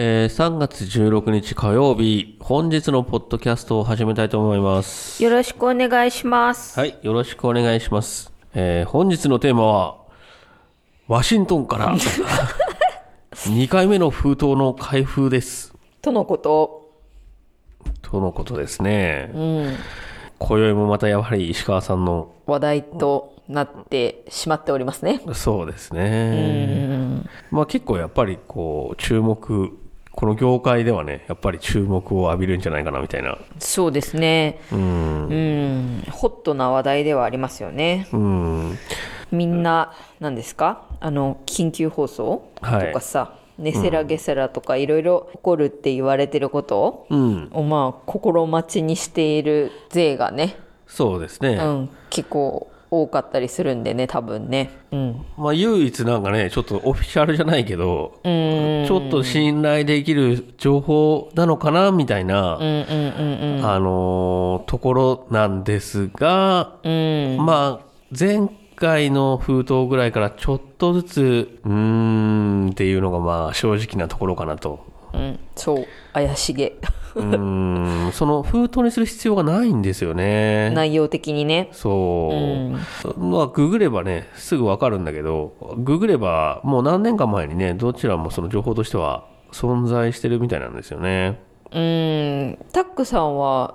えー3月16日火曜日、本日のポッドキャストを始めたいと思います。よろしくお願いします。はい、よろしくお願いします。えー本日のテーマは、ワシントンから 2回目の封筒の開封です。とのこと。とのことですね。うん。今宵もまたやはり石川さんの、話題となってしまっておりますね。そうですね。まあ結構やっぱりこう、注目、この業界ではね、やっぱり注目を浴びるんじゃないかなみたいな。そうですね。うん。うん。ホットな話題ではありますよね。うん。みんな、何ですか？あの、緊急放送はいとかさ、ネセラゲセラとかいろいろ起こるって言われてることうん。を、まあ、心待ちにしている勢がね、そうですね。うん、結構多かったりするんでね、多分ね。うん。まあ唯一なんかね、ちょっとオフィシャルじゃないけど、ちょっと信頼できる情報なのかなみたいな、あのーところなんですが。まあ前回の封筒ぐらいからちょっとずつ、うーんっていうのがまあ正直なところかなと。うん、そう。怪しげ。うーん、その封筒にする必要がないんですよね。内容的にね。そう。まあ、ググればね、すぐわかるんだけど、ググれば、もう何年か前にね、どちらもその情報としては存在してるみたいなんですよね。うん。タックさんは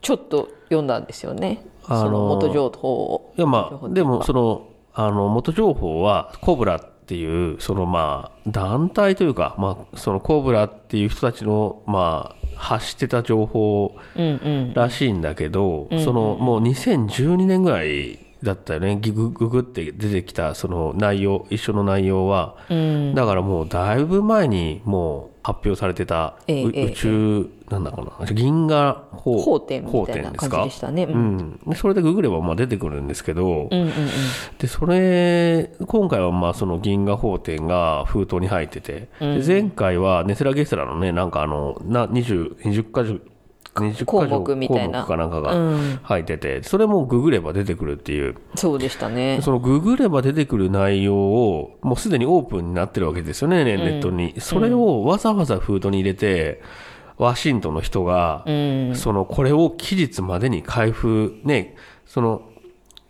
ちょっと読んだんですよね。あのーその元情報を。いや、まあ、でも、その、あの、元情報は、コブラっていう、そのまあ、団体というか、まあ、そのコブラっていう人たちの、まあ、発してた情報うんうん。らしいんだけど、そのもう2012年ぐらいだったよね。ググググって出てきたその内容一緒の内容は、うん。だからもうだいぶ前にもう発表されてた、うええええ宇宙なんだかな銀河法法典みたいな感じでしたね。ううん。ん、でそれでググればまあ出てくるんですけど、うんうんうん。でそれ今回はまあその銀河法典が封筒に入ってて、で前回はネセラゲスラのねなんかあのな 20, 20か所20箇項所目みたいな。項目かなんかうがん。入ってて、それもググれば出てくるっていう。そうでしたね。そのググれば出てくる内容をもうすでにオープンになってるわけですよねネネットに、それをわざわざ封筒に入れてワシントンの人が、うん。そのこれを期日までに開封ねその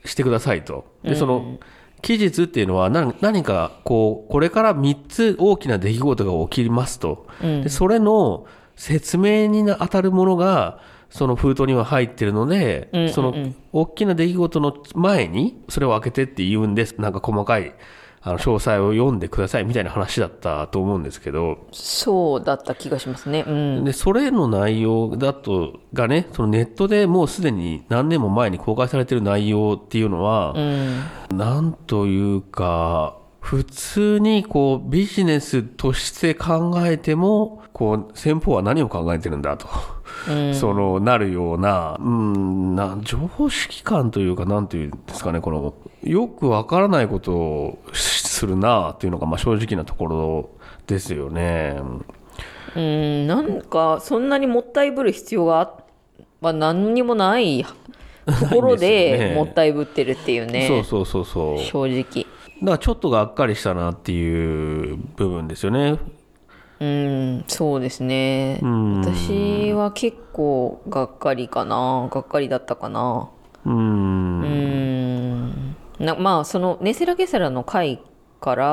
してくださいと。でその期日っていうのは何何かこうこれから3つ大きな出来事が起きますと、でそれの説明に当たるものがその封筒には入ってるので、その大きな出来事の前にそれを開けてって言うんです。なんか細かいあの詳細を読んでくださいみたいな話だったと思うんですけど、そうだった気がしますね。うん。でそれの内容だとがねそのネットでもうすでに何年も前に公開されてる内容っていうのは、うん。なんというか普通にこうビジネスとして考えてもこう先方は何を考えてるんだと、そのなるような,、うん、な常識感というかなんていうんですかねこのよくわからないことをするなっていうのがまあ正直なところですよね。うん。なんかそんなにもったいぶる必要があは何にもないところでもったいぶってるっていうね。そうそうそうそう。正直。だからちょっとがっかりしたなっていう部分ですよね。うんそうですね。ん私は結構がっかりかな。がっかりだったかな。うん。うん。なまあそのネセラゲセラの回から、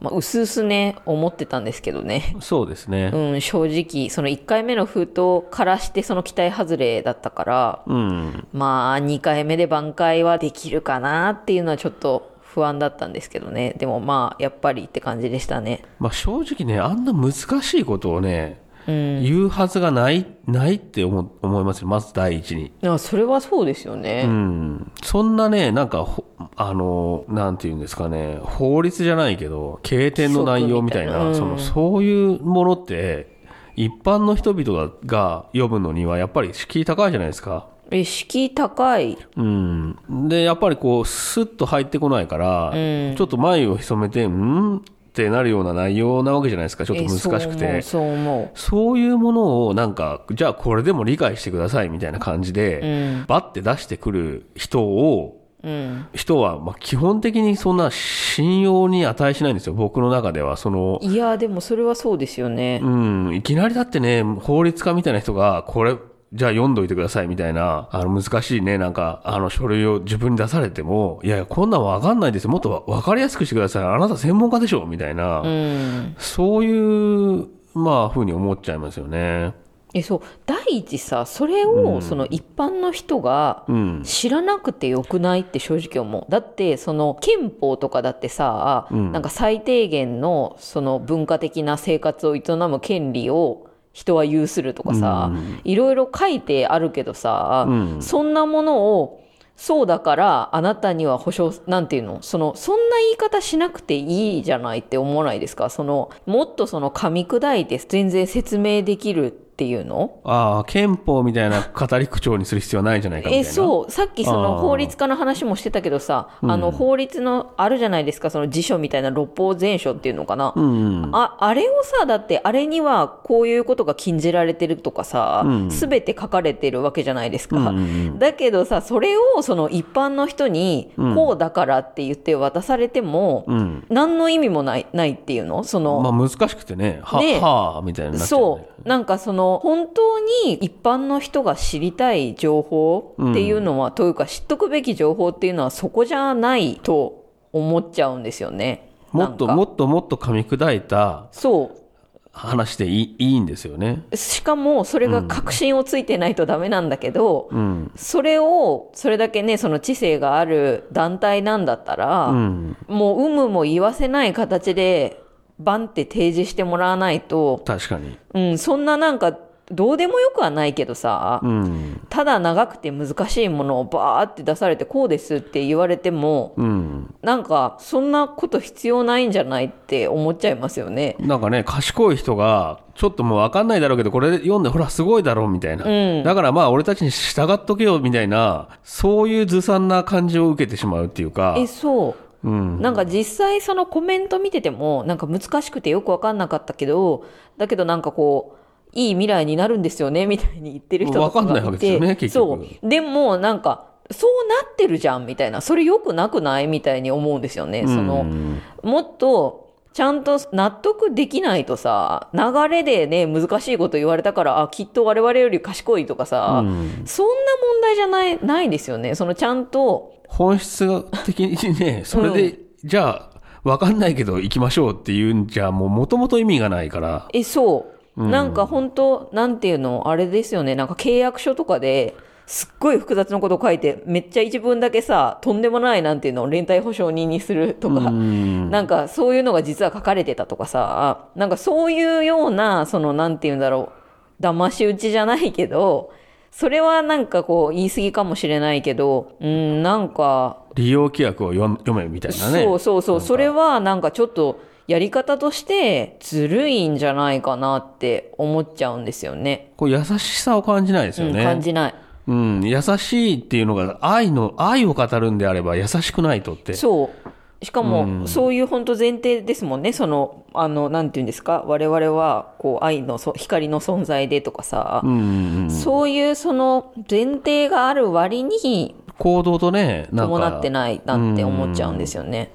まあ、うすうすね思ってたんですけどねそうですね。うん正直その1回目の封筒からしてその期待外れだったからうん。まあ2回目で挽回はできるかなっていうのはちょっと不安だったんですけどねでもまあやっぱりって感じでしたねまあ正直ね、あんな難しいことをね、うん言うはずがない、ないって思思いますよ。まず第一に。あそれはそうですようねん。そんなね、なんかほ、あの、なんていうんですかね、法律じゃないけど、経典の内容みたいな、うんその、そういうものって、一般の人々が読むのにはやっぱり敷居高いじゃないですか。え敷居高い。うん、でやっぱりこうスッと入ってこないから、ちょっと眉を潜めてうん？ってなるような内容なわけじゃないですか。ちょっとえ難しくて。そう思うそう思そういうものをなんかじゃあこれでも理解してくださいみたいな感じで、うん。バッて出してくる人をうん。人は、まあ、基本的にそんな信用に値しないんですよ。僕の中では。そのいやでもそれはそうですよね。うん。いきなりだってね法律家みたいな人がこれじゃあ読んどいてくださいみたいな、あの難しいね、なんか、あの書類を自分に出されても、いやいや、こんなんわかんないですよ。もっとわかりやすくしてください。あなた専門家でしょみたいな、うんそういう、まあ、ふうに思っちゃいますよね。えそう第一さそれをその一般の人がうん。知らなくてよくないって正直思うだってその憲法とかだってさ、うんなんか最低限のその文化的な生活を営む権利を人は有するとかさ、いろいろ書いてあるけどさ、うん。そんなものをそうだからあなたには保証なんていうの？そのそんな言い方しなくていいじゃないって思わないですか？そのもっとその噛み砕いて全然説明できるっていうの？ああ、憲法みたいな語り口調にする必要はないんじゃないかみたいえな。そう。さっきその法律家の話もしてたけどさあの法律のあるじゃないですかその辞書みたいな六法全書っていうのかな、うんうん。ああれをさだってあれにはこういうことが禁じられてるとかさ、うん。すべて書かれてるわけじゃないですか、うんうんうん。だけどさそれをその一般の人にこうだからって言って渡されても、うん。何の意味もないないっていうの？その、まあ難しくてね、は、ね。はあ、みたいになね。そう。なんかその本当に一般の人が知りたい情報っていうのは、というか知っとくべき情報っていうのはそこじゃないと思っちゃうんですよね。もっともっともっと噛み砕いたそう話でいいいいんですよね。しかもそれが確信をついてないとダメなんだけど、うん。それをそれだけねその知性がある団体なんだったら、うん。もう有無も言わせない形でバンって提示してもらわないと、確かに。うん、そんななんかどうでもよくはないけどさ、うん。ただ長くて難しいものをバーって出されてこうですって言われてもうん。なんかそんなこと必要ないんじゃないって思っちゃいますよね。なんかね、賢い人が、ちょっともう分かんないだろうけど、これ読んで、ほら、すごいだろうみたいな。うんだからまあ、俺たちに従っとけよみたいな、そういうずさんな感じを受けてしまうっていうか。えそううん。なんか実際そのコメント見ててもなんか難しくてよく分かんなかったけどだけどなんかこういい未来になるんですよねみたいに言ってる人とかがいて。そう。でもなんかそうなってるじゃんみたいな。それよくなくないみたいに思うんですよね。そのうん。もっとちゃんと納得できないとさ流れでね難しいこと言われたからあきっと我々より賢いとかさ、うん。そんな問題じゃないないですよね。そのちゃんと本質的にね、それで、じゃあ、分かんないけど行きましょうっていうんじゃ、もう元々意味がないから。えそう、なんか本当なんていうのあれですよね。なんか契約書とかですっごい複雑なこと書いてめっちゃ一文だけさとんでもないなんていうのを連帯保証人にするとか、うん。なんかそういうのが実は書かれてたとかさなんかそういうようなそのなんていうんだろう騙し討ちじゃないけどそれはなんかこう言い過ぎかもしれないけどうんなんか利用規約を読めみたいなね。そうそうそうそれはなんかちょっとやり方としてずるいんじゃないかなって思っちゃうんですよね。こう優しさを感じないですようん、ね。感じない。うん、優しいっていうのが愛の、愛を語るんであれば優しくないとって。そう。しかも、そういう本当前提ですもんね。その、あの、なんていうんですか？我々は、こう、愛のそ、光の存在でとかさ、うんうんうん。そういうその前提がある割に行動とね。伴ってないなって思っちゃうんですよね。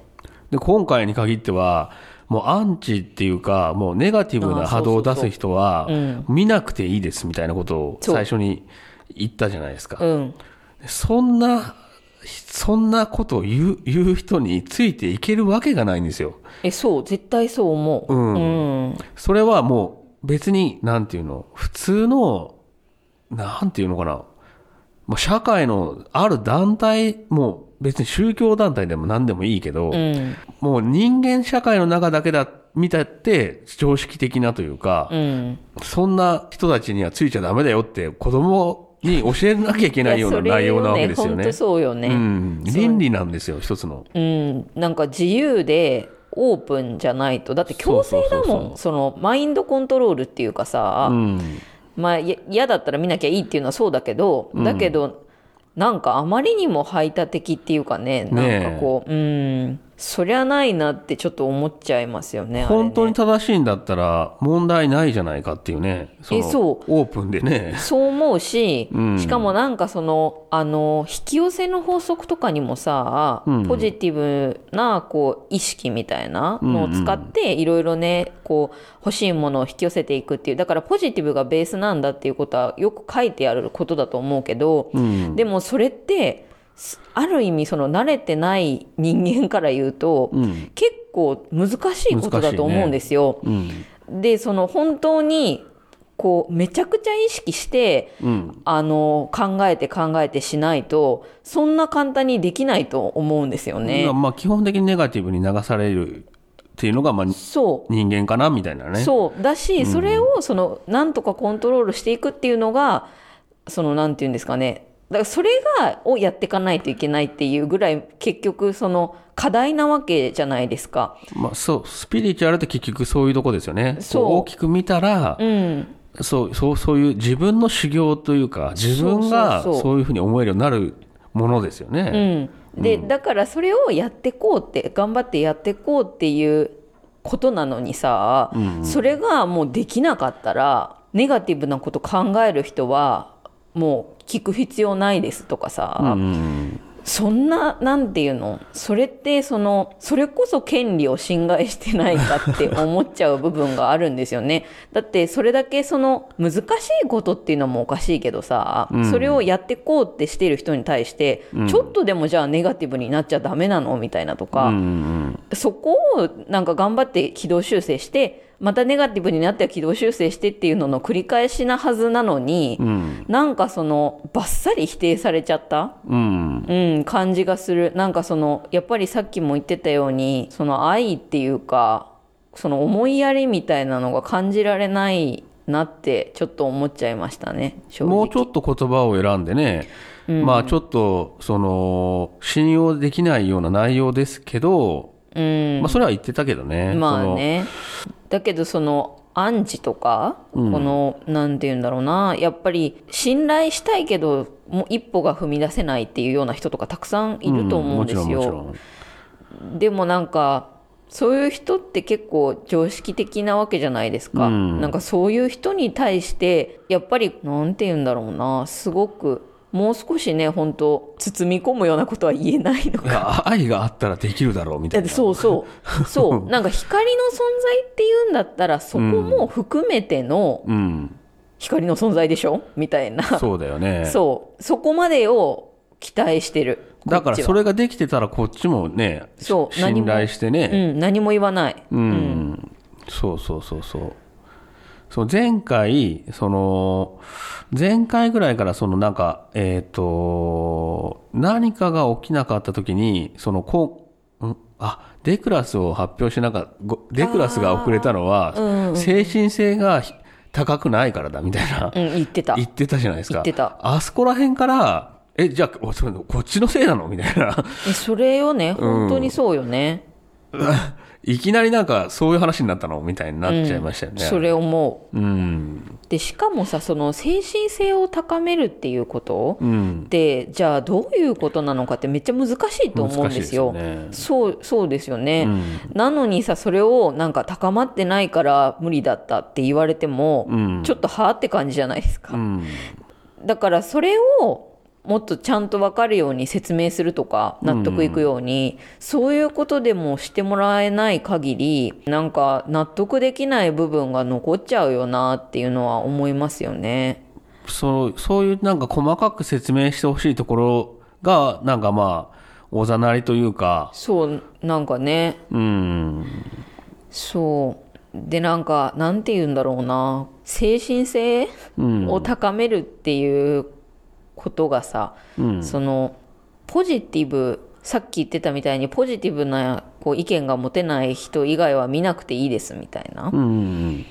で、今回に限っては、もうアンチっていうか、もうネガティブな波動を出す人は、見なくていいですみたいなことをそう最初に言ったじゃないですか。うん。そんな、そんなことを言う言う人についていけるわけがないんですよ。え、そう、絶対そう思う。うんうん。それはもう別に、なんていうの、普通の、なんていうのかな、もう社会のある団体、もう別に宗教団体でも何でもいいけど、うん。もう人間社会の中だけだ、見たって常識的なというか、うん。そんな人たちにはついちゃダメだよって子供に教えなきゃいけないような内容なわけですよね。本当そうよね。うん、倫理なんですよ、一つの。うん、なんか自由でオープンじゃないと。だって強制だもん。そのマインドコントロールっていうかさ、うん。まあや嫌だったら見なきゃいいっていうのはそうだけど、だけどなんかあまりにも排他的っていうかねなんかこう、うんそりゃないなってちょっと思っちゃいますよね。本当に正しいんだったら問題ないじゃないかっていうね。そのえそう。オープンでね。そう思うし、うん。しかもなんかそのあの引き寄せの法則とかにもさ、うん。ポジティブなこう意識みたいなのを使っていろいろねこう欲しいものを引き寄せていくっていうだからポジティブがベースなんだっていうことはよく書いてあることだと思うけど、うん。でもそれってすある意味その慣れてない人間から言うと、うん。結構難しいことだと思うんですよ。うん。でその本当にこうめちゃくちゃ意識してうん。あの考えて考えてしないとそんな簡単にできないと思うんですよね。まあ基本的にネガティブに流されるっていうのがまあそう。人間かなみたいなね。そう。だし、それをそのなんとかコントロールしていくっていうのがそのなんていうんですかねだからそれがをやっていかないといけないっていうぐらい結局その課題なわけじゃないですか。まあ、そうスピリチュアルって結局そういうとこですよね。そう。大きく見たら、うん、そうそうそういう自分の修行というか自分がそういうふうに思えるようになるものですようね。ん、で、だからそれをやっていこうって頑張ってやっていこうっていうことなのにさ、うん。それがもうできなかったらネガティブなこと考える人はもう聞く必要ないですとかさ、うんそんななんていうの？それってそのそれこそ権利を侵害してないかって思っちゃう部分があるんですよね。だってそれだけその難しいことっていうのもおかしいけどさ、うん。それをやってこうってしている人に対して、うん。ちょっとでもじゃあネガティブになっちゃダメなの？みたいなとか、うん。そこをなんか頑張って軌道修正してまたネガティブになっては軌道修正してっていうのの繰り返しなはずなのに、うん。なんかそのバッサリ否定されちゃった？うん。うん、感じがする。なんかそのやっぱりさっきも言ってたようにその愛っていうかその思いやりみたいなのが感じられないなってちょっと思っちゃいましたねもうちょっと言葉を選んでね、まあちょっとその信用できないような内容ですけど、うん。まあそれは言ってたけどね。まあね。だけどその暗示とか、うん。このなんて言うんだろうな。やっぱり信頼したいけどもう一歩が踏み出せないっていうような人とかたくさんいると思うんですよ、もちろんもちろん。でもなんかそういう人って結構常識的なわけじゃないですか、うん。なんかそういう人に対してやっぱりなんて言うんだろうな。すごくもう少しね本当包み込むようなことは言えないのいや愛があったらできるだろうみたいな。そうそう。そう。なんか光の存在っていうんだったらそこも含めてのうん。光の存在でしょ？みたいな。そうだよね。そう。そこまでを期待してる。だからそれができてたらこっちもね、そう。し信頼してね。うん。何も言わない。うん、そうそうそうそう。そう前回、その、前回ぐらいからそのなんか、えっ、と、何かが起きなかった時に、その、こう、ん？あ、デクラスを発表しなかった、ごデクラスが遅れたのは、精神性がひ高くないからだみたいな、うん言ってた。言ってたじゃないですか。言ってた。あそこら辺から、え、じゃあ、こっちのせいなの？みたいな。えそれよね本当にそうよね、いきなりなんかそういう話になったのみたいになっちゃいましたよね。それ思うん。うでしかもさその精神性を高めるっていうことうん。でじゃあどういうことなのかってめっちゃ難しいと思うんですよ。すそうそうですよね、うんなのにさそれをなんか高まってないから無理だったって言われても、うんちょっとはあって感じじゃないですか。うん。だからそれをもっとちゃんと分かるように説明するとか納得いくように、そういうことでもしてもらえない限りなんか納得できない部分が残っちゃうよなっていうのは思いますよね。そう、そういうなんか細かく説明してほしいところが、なんかまあ、おざなりというか、そうなんかねうん。そうでなんかなんて言うんだろうな精神性うん。を高めるっていうことがさ、うん。そのポジティブさっき言ってたみたいにポジティブなこう意見が持てない人以外は見なくていいですみたいな、うん。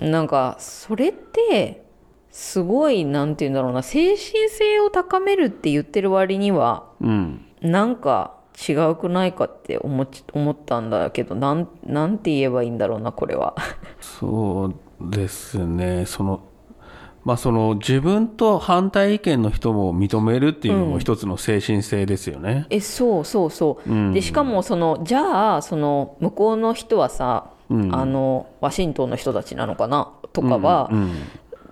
なんかそれってすごいなんて言うんだろうな精神性を高めるって言ってる割にはうん。なんか違うくないかって思思ったんだけどなんなんて言えばいいんだろうなこれは。そうですね。その、まあ、その自分と反対意見の人も認めるっていうのも一つの精神性ですよね。えそうそうそう、でしかもそのじゃあその向こうの人はさ、あのワシントンの人たちなのかな？とかは、うん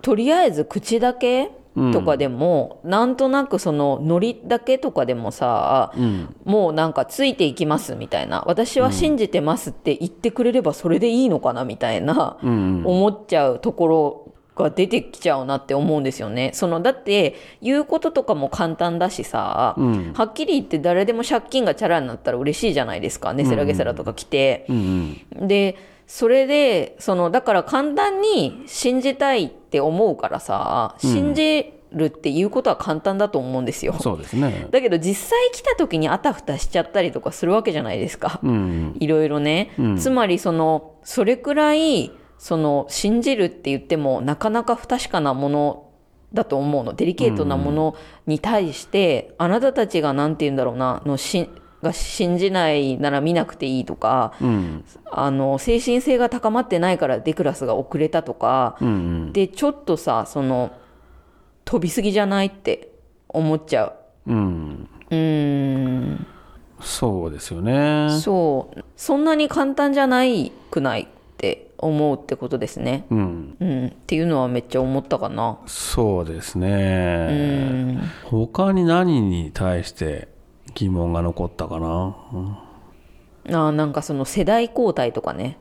とりあえず口だけとかでも、なんとなくそのノリだけとかでもさ、うん。もうなんかついていきますみたいな。私は信じてますって言ってくれればそれでいいのかなみたいな、うん。思っちゃうところが出てきちゃうなって思うんですよね。そのだって言うこととかも簡単だしさ、うんはっきり言って誰でも借金がチャラになったら嬉しいじゃないですかねせらげせらとか来て。うんでそれでそのだから簡単に信じたいって思うからさ信じるっていうことは簡単だと思うんですよ。そうですね。だけど実際来た時にあたふたしちゃったりとかするわけじゃないですか。うんいろいろね、つまりそのそれくらいその信じるって言ってもなかなか不確かなものだと思うの。デリケートなものに対して、あなたたちが何て言うんだろうなのしが信じないなら見なくていいとか、うん。あの精神性が高まってないからデクラスが遅れたとか、うん。でちょっとさその飛びすぎじゃないって思っちゃう。うん。うーん。そうですよね。そう。そんなに簡単じゃないくない？思うってことですね。うんうん、っていうのはめっちゃ思ったかな。そうですうね。ん、他に何に対して疑問が残ったかな？あーなんかその世代交代とかね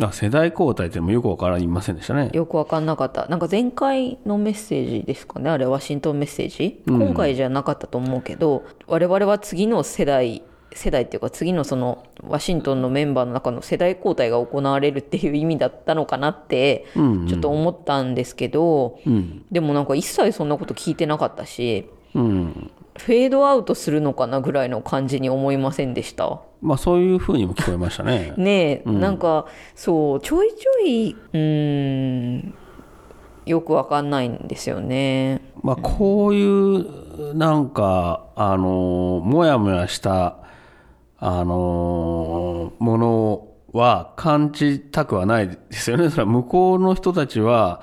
あ世代交代ってもよくわかりませんでしたね。よく分かんなかったなんか前回のメッセージですかね？あれワシントンメッセージ、今回じゃなかったと思うけど我々は次の世代世代っていうか次のそのワシントンのメンバーの中の世代交代が行われるっていう意味だったのかなってちょっと思ったんですけど、うんでもなんか一切そんなこと聞いてなかったしうん。フェードアウトするのかなぐらいの感じに思いませんでした？まあそういうふうにも聞こえましたね。ねえ、なんかそうちょいちょいうーんよくわかんないんですよね。まあこういうなんかあのもやもやしたあのものは感じたくはないですよね。それは向こうの人たちは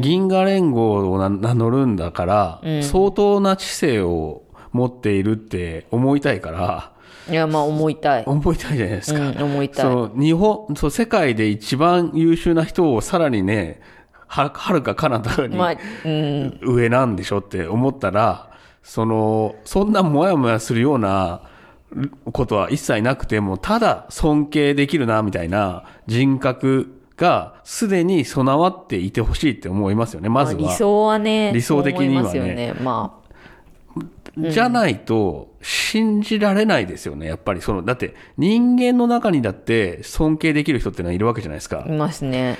銀河連合を名名乗るんだから、相当な知性を持っているって思いたいから。いやまあ思いたい。思いたいじゃないですか。うん思いたいその日本、そう世界で一番優秀な人をさらにね、ははるか彼方にまあうん上なんでしょって思ったら、その、そんなもやもやするようなことは一切なくても、ただ尊敬できるな、みたいな人格がすでに備わっていてほしいって思いますよね、まずは。理想はね理想的にはねね。まじゃないと、信じられないですよね、やっぱり。その、だって、人間の中にだって尊敬できる人ってのはいるわけじゃないですかあい。ますね。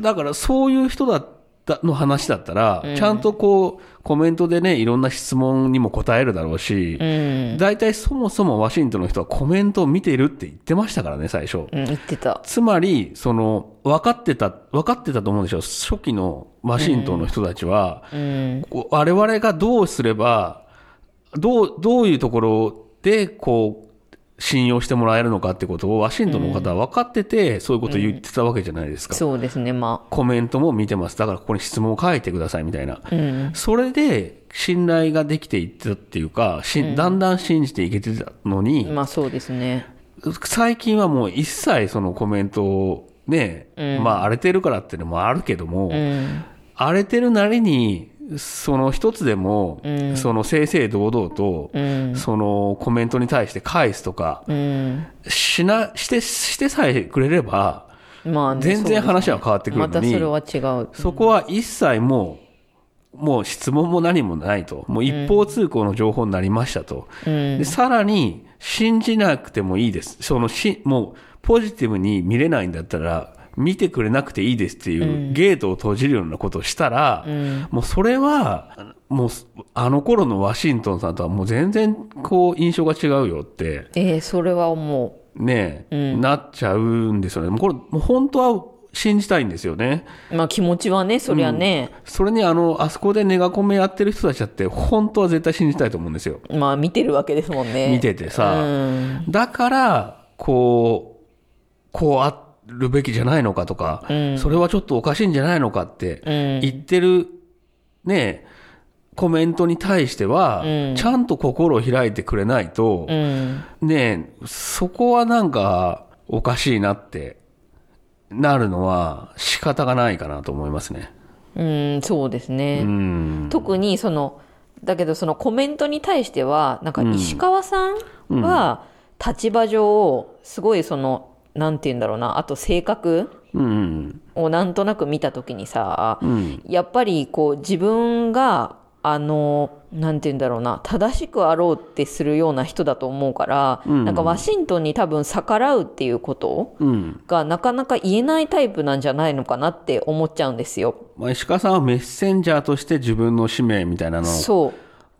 だから、そういう人だった、の話だったら、ちゃんとこう、コメントでね、いろんな質問にも答えるだろうしう、ん、大体そもそもワシントンの人はコメントを見ているって言ってましたからね、最初。うん、言ってた。つまり、その、分かってた、分かってたと思うんですよ。初期のワシントンの人たちは、我々がどうすれば、どう、どういうところで、こう、信用してもらえるのかってことをワシントンの方は分かってて、そういうことを言ってたわけじゃないですか。そうですね。まコメントも見てます。だからここに質問を書いてくださいみたいな。あ、うん、それで信頼ができていってたっていうか、しだんだん信じていけてたのに、まあそうですね。最近はもう一切そのコメントをね、まあ荒れてるからっていうのもあるけども、うん、荒れてるなりに、その一つでも、その正々堂々と、うん、そのコメントに対して返すとか、うん。しな、して、してさえくれれば、まあね、全然話は変わってくるまのに、たそれは違う。そこは一切もう、もう質問も何もないと。もう一方通行の情報になりましたと。うん、でさらに、信じなくてもいいです。そのし、もう、ポジティブに見れないんだったら、見てくれなくていいですっていう、ゲートを閉じるようなことをしたら、もうそれは、もう、あの頃のワシントンさんとはもう全然、こう、印象が違うよって、えー、それは思ね、なっちゃうんですよね。もうこれ、もう本当は信じたいんですよね。う。まあ気持ちはね、そりゃね、それにあの、あそこでネガコメやってる人たちだって、本当は絶対信じたいと思うんですよ。まあ見てるわけですもんね。見ててさ。うん、だから、こう、こうあるべきじゃないのかとか、うんそれはちょっとおかしいんじゃないのかってうん、言ってるね、コメントに対しては、ちゃんと心を開いてくれないと、うん。ね、そこはなんかおかしいなってなるのは仕方がないかなと思いますね。うん、そうですね。うん。特にそのだけどそのコメントに対してはなんか石川さんは立場上すごいそのなんて言うんだろうなあと性格うん。をなんとなく見た時にさ、うん。やっぱりこう自分があのなんて言うんだろうな正しくあろうってするような人だと思うから、うんなんかワシントンに多分逆らうっていうことうん。がなかなか言えないタイプなんじゃないのかなって思っちゃうんですよ。まあ、石川さんはメッセンジャーとして自分の使命みたいなのをそう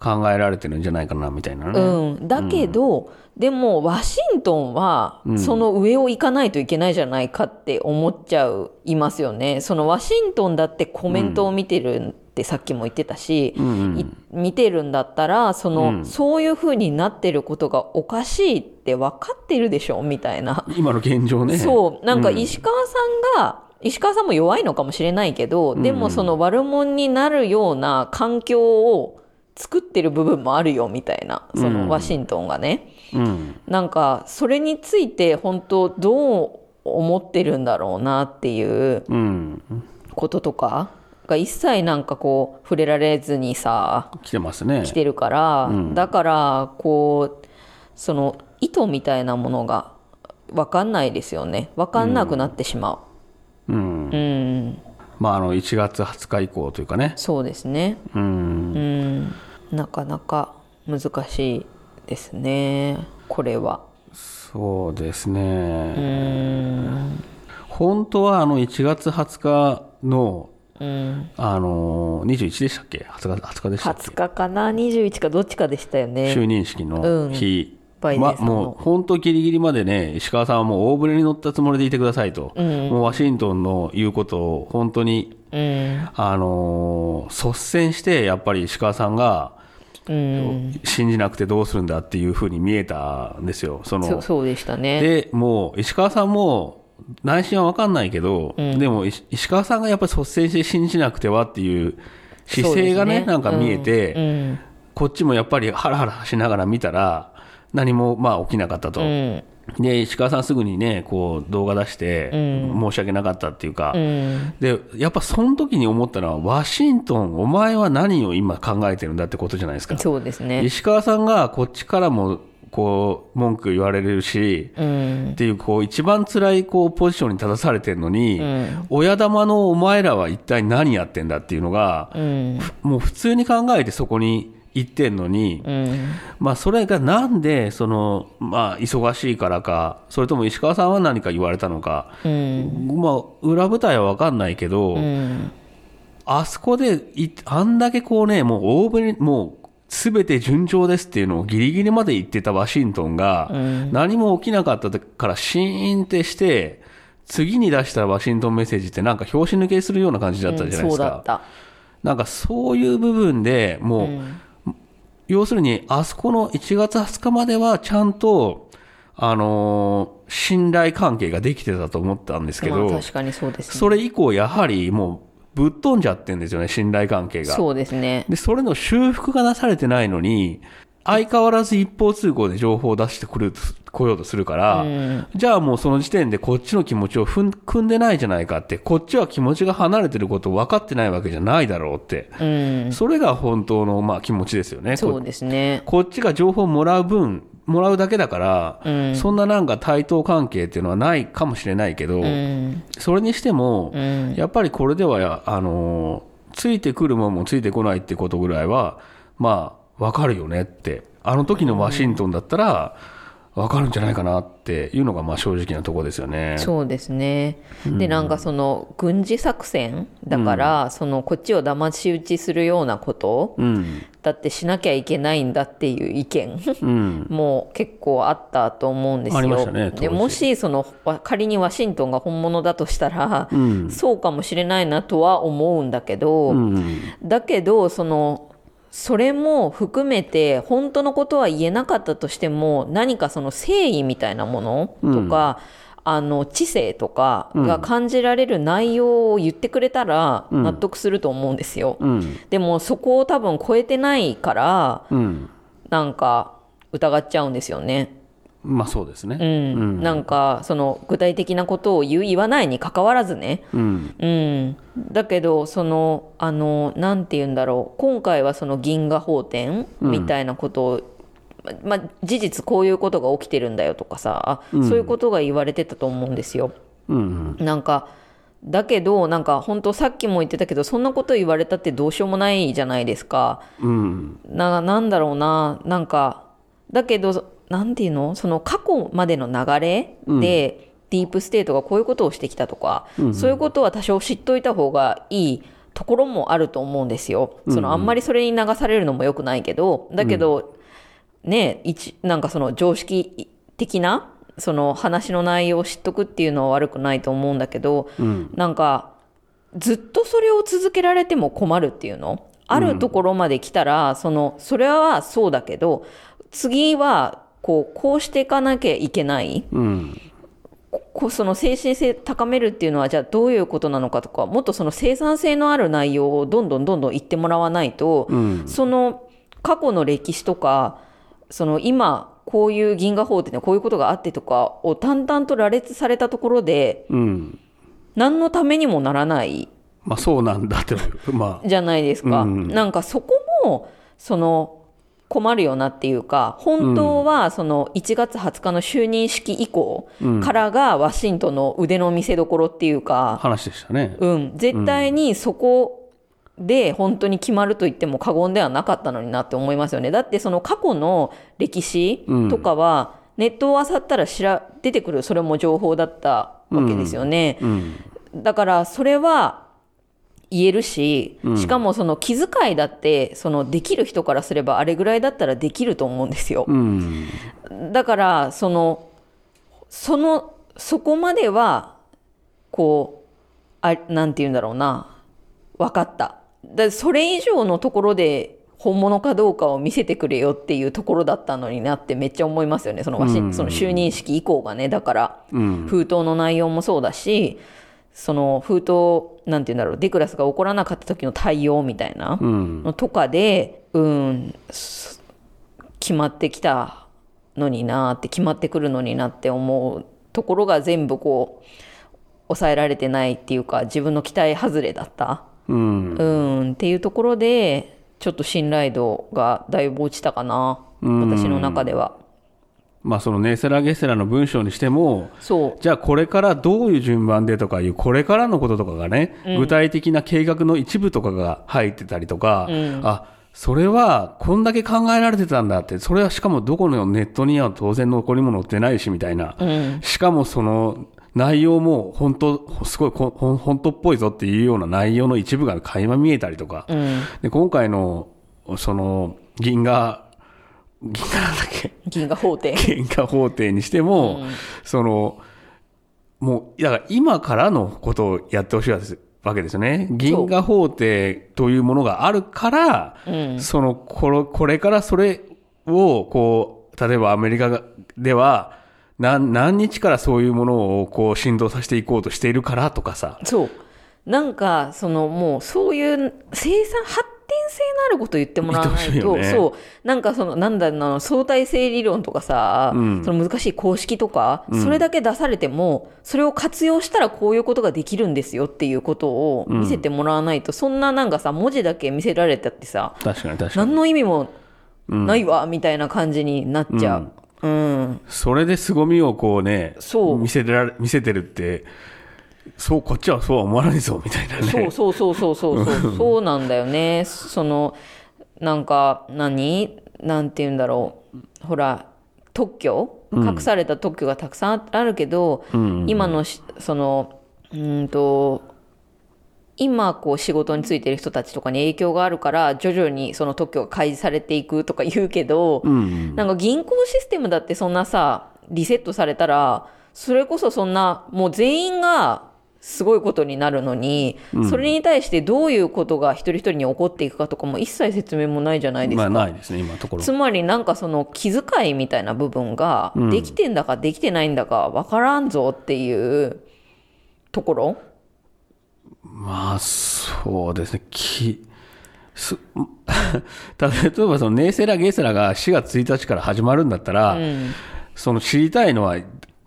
考えられてるんじゃないかなみたいなね。うん、だけど、でもワシントンはその上を行かないといけないじゃないかって思っちゃういますよね。そのワシントンだってコメントを見てるってさっきも言ってたし、うんい見てるんだったらその、そういう風になってることがおかしいって分かってるでしょみたいな。今の現状ね。そうなんか石川さんが、石川さんも弱いのかもしれないけど、でもその悪者になるような環境を作ってる部分もあるよみたいなそのワシントンがね、うん。なんかそれについて本当どう思ってるんだろうなっていううん。こととかが一切なんかこう触れられずにさ来てますね。来てるから、だからこうその意図みたいなものが分かんないですよね分かんなくなってしまうん。まあ、あの、1月20日以降というかね。そうですね。うん。うん。なかなか難しいですね。これは。そうですうね。ん。本当はあの1月20日の、うん。あのー、21でしたっけ ?20 日、20日でしたっけ？20日かな？21かどっちかでしたよね。就任式の日、まバイデンさんの。もう本当ギリギリまでね、石川さんはもう大船に乗ったつもりでいてくださいと、もうワシントンの言うことを本当に、うん。あのー率先して、やっぱり石川さんがうん。信じなくてどうするんだっていうふうに見えたんですよ。そのそそうでしたね。で、もう石川さんも内心は分かんないけど、でも石石川さんがやっぱり率先して信じなくてはっていう姿勢がね、ね。なんか見えて、うん。こっちもやっぱりハラハラしながら見たら、何もまあ起きなかったと。うん。で、石川さんすぐにね、こう動画出して、申し訳なかったっていうか、うん。で、やっぱその時に思ったのは、ワシントン、お前は何を今考えてるんだってことじゃないですか。そうですね。石川さんがこっちからも、こう、文句言われるし、うん。っていう、こう、一番辛い、こう、ポジションに立たされてるのに、ん。親玉のお前らは一体何やってんだっていうのが、うん。もう普通に考えてそこに行ってんのに、うん。まあ、それがなんで、その、まあ、忙しいからか、それとも石川さんは何か言われたのか、うん。まあ、裏舞台は分かんないけど、うん。あそこでい、あんだけこうね、もう大船、もう、すべて順調ですっていうのをギリギリまで言ってたワシントンが、何も起きなかったからシーンってして、次に出したワシントンメッセージってなんか拍子抜けするような感じだったじゃないですか。なんかそういう部分でもう、要するにあそこの1月20日まではちゃんと、あのー信頼関係ができてたと思ったんですけど、まあ確かにそうですねそれ以降やはりもうぶっ飛んじゃってるんですよね、信頼関係が。そうですねで、それの修復がなされてないのに、相変わらず一方通行で情報を出してくる、来ようとするから、じゃあもうその時点でこっちの気持ちをふん組んでないじゃないかって、こっちは気持ちが離れてること分かってないわけじゃないだろうって。うん。それが本当のまあ気持ちですよね。そうですね。こっちが情報をもらう分、もらうだけだから、そんななんか対等関係っていうのはないかもしれないけど、うん。それにしても、うん。やっぱりこれではや、あのーついてくるもんもついてこないってことぐらいは、まあ、わかるよねって。あの時のワシントンだったら、わかるんじゃないかなっていうのが、まあ正直なところですよね。そうですね。で、なんかその軍事作戦だから、そのこっちを騙し討ちするようなことうん。だってしなきゃいけないんだっていう意見うん。も結構あったと思うんですよ。ありましたねでもしそのわ仮にワシントンが本物だとしたら、んそうかもしれないなとは思うんだけど、うん。だけどそのそれも含めて本当のことは言えなかったとしても何かその誠意みたいなものとか、あの知性とかが感じられる内容を言ってくれたら納得すると思うんですよ、うん。でもそこを多分超えてないからうん。なんか疑っちゃうんですよねまあそうですね。うん、なんかその具体的なことを言う言わないに関わらずね。うん。うん、だけどそのあのなんて言うんだろう。今回はその銀河法典みたいなことを、まま事実こういうことが起きてるんだよとかさ、そういうことが言われてたと思うんですよ。うん。なんかだけどなんか本当さっきも言ってたけどそんなこと言われたってどうしようもないじゃないですか。うん。ななんだろうな。なんかだけどなんていうの？その過去までの流れで、ディープステートがこういうことをしてきたとか、そういうことは多少知っといた方がいいところもあると思うんですよ。そのあんまりそれに流されるのも良くないけどだけど、ね一なんかその常識的なその話の内容を知っとくっていうのは悪くないと思うんだけど、なんかずっとそれを続けられても困るっていうの？あるところまで来たら、そのそれはそうだけど次はこうこうしていかなきゃいけない。うん。こその精神性高めるっていうのはじゃあどういうことなのかとかもっとその生産性のある内容をどんどんどんどん言ってもらわないと、うん。その過去の歴史とかその今こういう銀河法典でこういうことがあってとかを淡々と羅列されたところでうん。何のためにもならない。まあそうなんだってまあ。じゃないですか、うん。なんかそこもその困るよなっていうか本当はその1月20日の就任式以降からがワシントンの腕の見せ所っていうか、話でしたね。うん、絶対にそこで本当に決まると言っても過言ではなかったのになって思いますよね。だってその過去の歴史とかはネットを漁ったら知ら出てくるそれも情報だったわけですよね。うん。だからそれは言えるし、しかもその気遣いだってそのできる人からすればあれぐらいだったらできると思うんですよ。うん。だからそのそのそこまではこうあなんて言うんだろうな分かった。だそれ以上のところで本物かどうかを見せてくれよっていうところだったのになってめっちゃ思いますよねそのワシンその就任式以降がね。だから、うん。封筒の内容もそうだしその封筒なんて言うんだろうデクラスが起こらなかった時の対応みたいな、うん。のとかでうんす決まってきたのになって決まってくるのになって思うところが全部こう抑えられてないっていうか自分の期待外れだったうん。うんっていうところでちょっと信頼度がだいぶ落ちたかなうん。私の中ではまあそのネセラ・ゲセラの文章にしてもそう。じゃあこれからどういう順番でとかいうこれからのこととかがね、具体的な計画の一部とかが入ってたりとか、あそれはこんだけ考えられてたんだってそれはしかもどこのネットには当然残り物載ってないしみたいな、しかもその内容も本当すごいこほん本当っぽいぞっていうような内容の一部が垣間見えたりとか、で今回のその銀河銀河なんだっけ？銀河法廷。喧嘩法廷にしても、その、もう、だから今からのことをやってほしいわけですよね。銀河法廷というものがあるから、その、これ、これからそれを、こう、例えばアメリカがでは、何、何日からそういうものを、こう、振動させていこうとしているからとかさ。そう。なんかそのもうそういう生産発展性のあること言ってもらわないと、ね。そうなんかそのなんだろうな相対性理論とかさ、うん。その難しい公式とか、それだけ出されてもそれを活用したらこういうことができるんですよっていうことを見せてもらわないと、そんななんかさ文字だけ見せられたってさ確かに確かに。何の意味もないわ、みたいな感じになっちゃう。うん。それで凄みをこうね、そう。見せてられ、見せてるって、そう、こっちはそうは思わないぞ、みたいなね。そうそうそうそうそうそう。そうなんだよね。そのなんか何？なんて言うんだろう。ほら特許？隠された特許がたくさんあるけど、今のしそのうーんと今こう仕事に就いてる人たちとかに影響があるから徐々にその特許が開示されていくとか言うけど、うん。なんか銀行システムだってそんなさリセットされたらそれこそそんなもう全員がすごいことになるのに、それに対してどういうことが一人一人に起こっていくかとかも一切説明もないじゃないですまか。あないですね、今のところつ。まりなんかその気遣いみたいな部分ができてんだかできてないんだか分からんぞっていうところ、まあ、そうですね。きす 例えばそのネーセラ・ゲセラが4月1日から始まるんだったら、その知りたいのは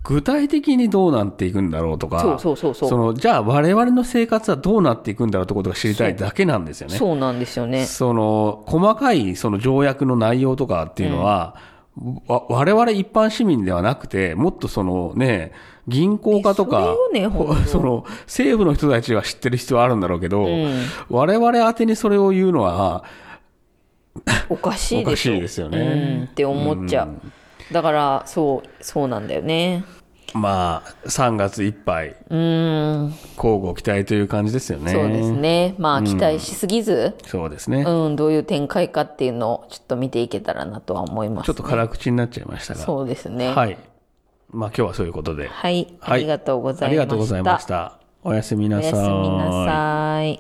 具体的にどうなっていくんだろうとか、そうそうそうそうのじゃあ我々の生活はどうなっていくんだろうってことが知りたいだけなんですよね。そうなんですよね。その細かいその条約の内容とかっていうのは、わ我々一般市民ではなくて、もっとそのね、銀行家とか、そね その政府の人たちは知ってる必要はあるんだろうけど、我々宛てにそれを言うのは、おかしいでしょおかしいですよねうんって思っちゃう。だからそうそうなんだよね。まあ、3月いっぱい、うん交互期待という感じですよね。そうですね。まあ期待しすぎず、そうですね。うん、どういう展開かっていうのをちょっと見ていけたらなとは思います、ちょっと辛口になっちゃいましたが。そうですね。はい。はい。まあ今日はそういうことで。ありがとうございました。ありがとうございました。おやすみなさい。おやすみなさい。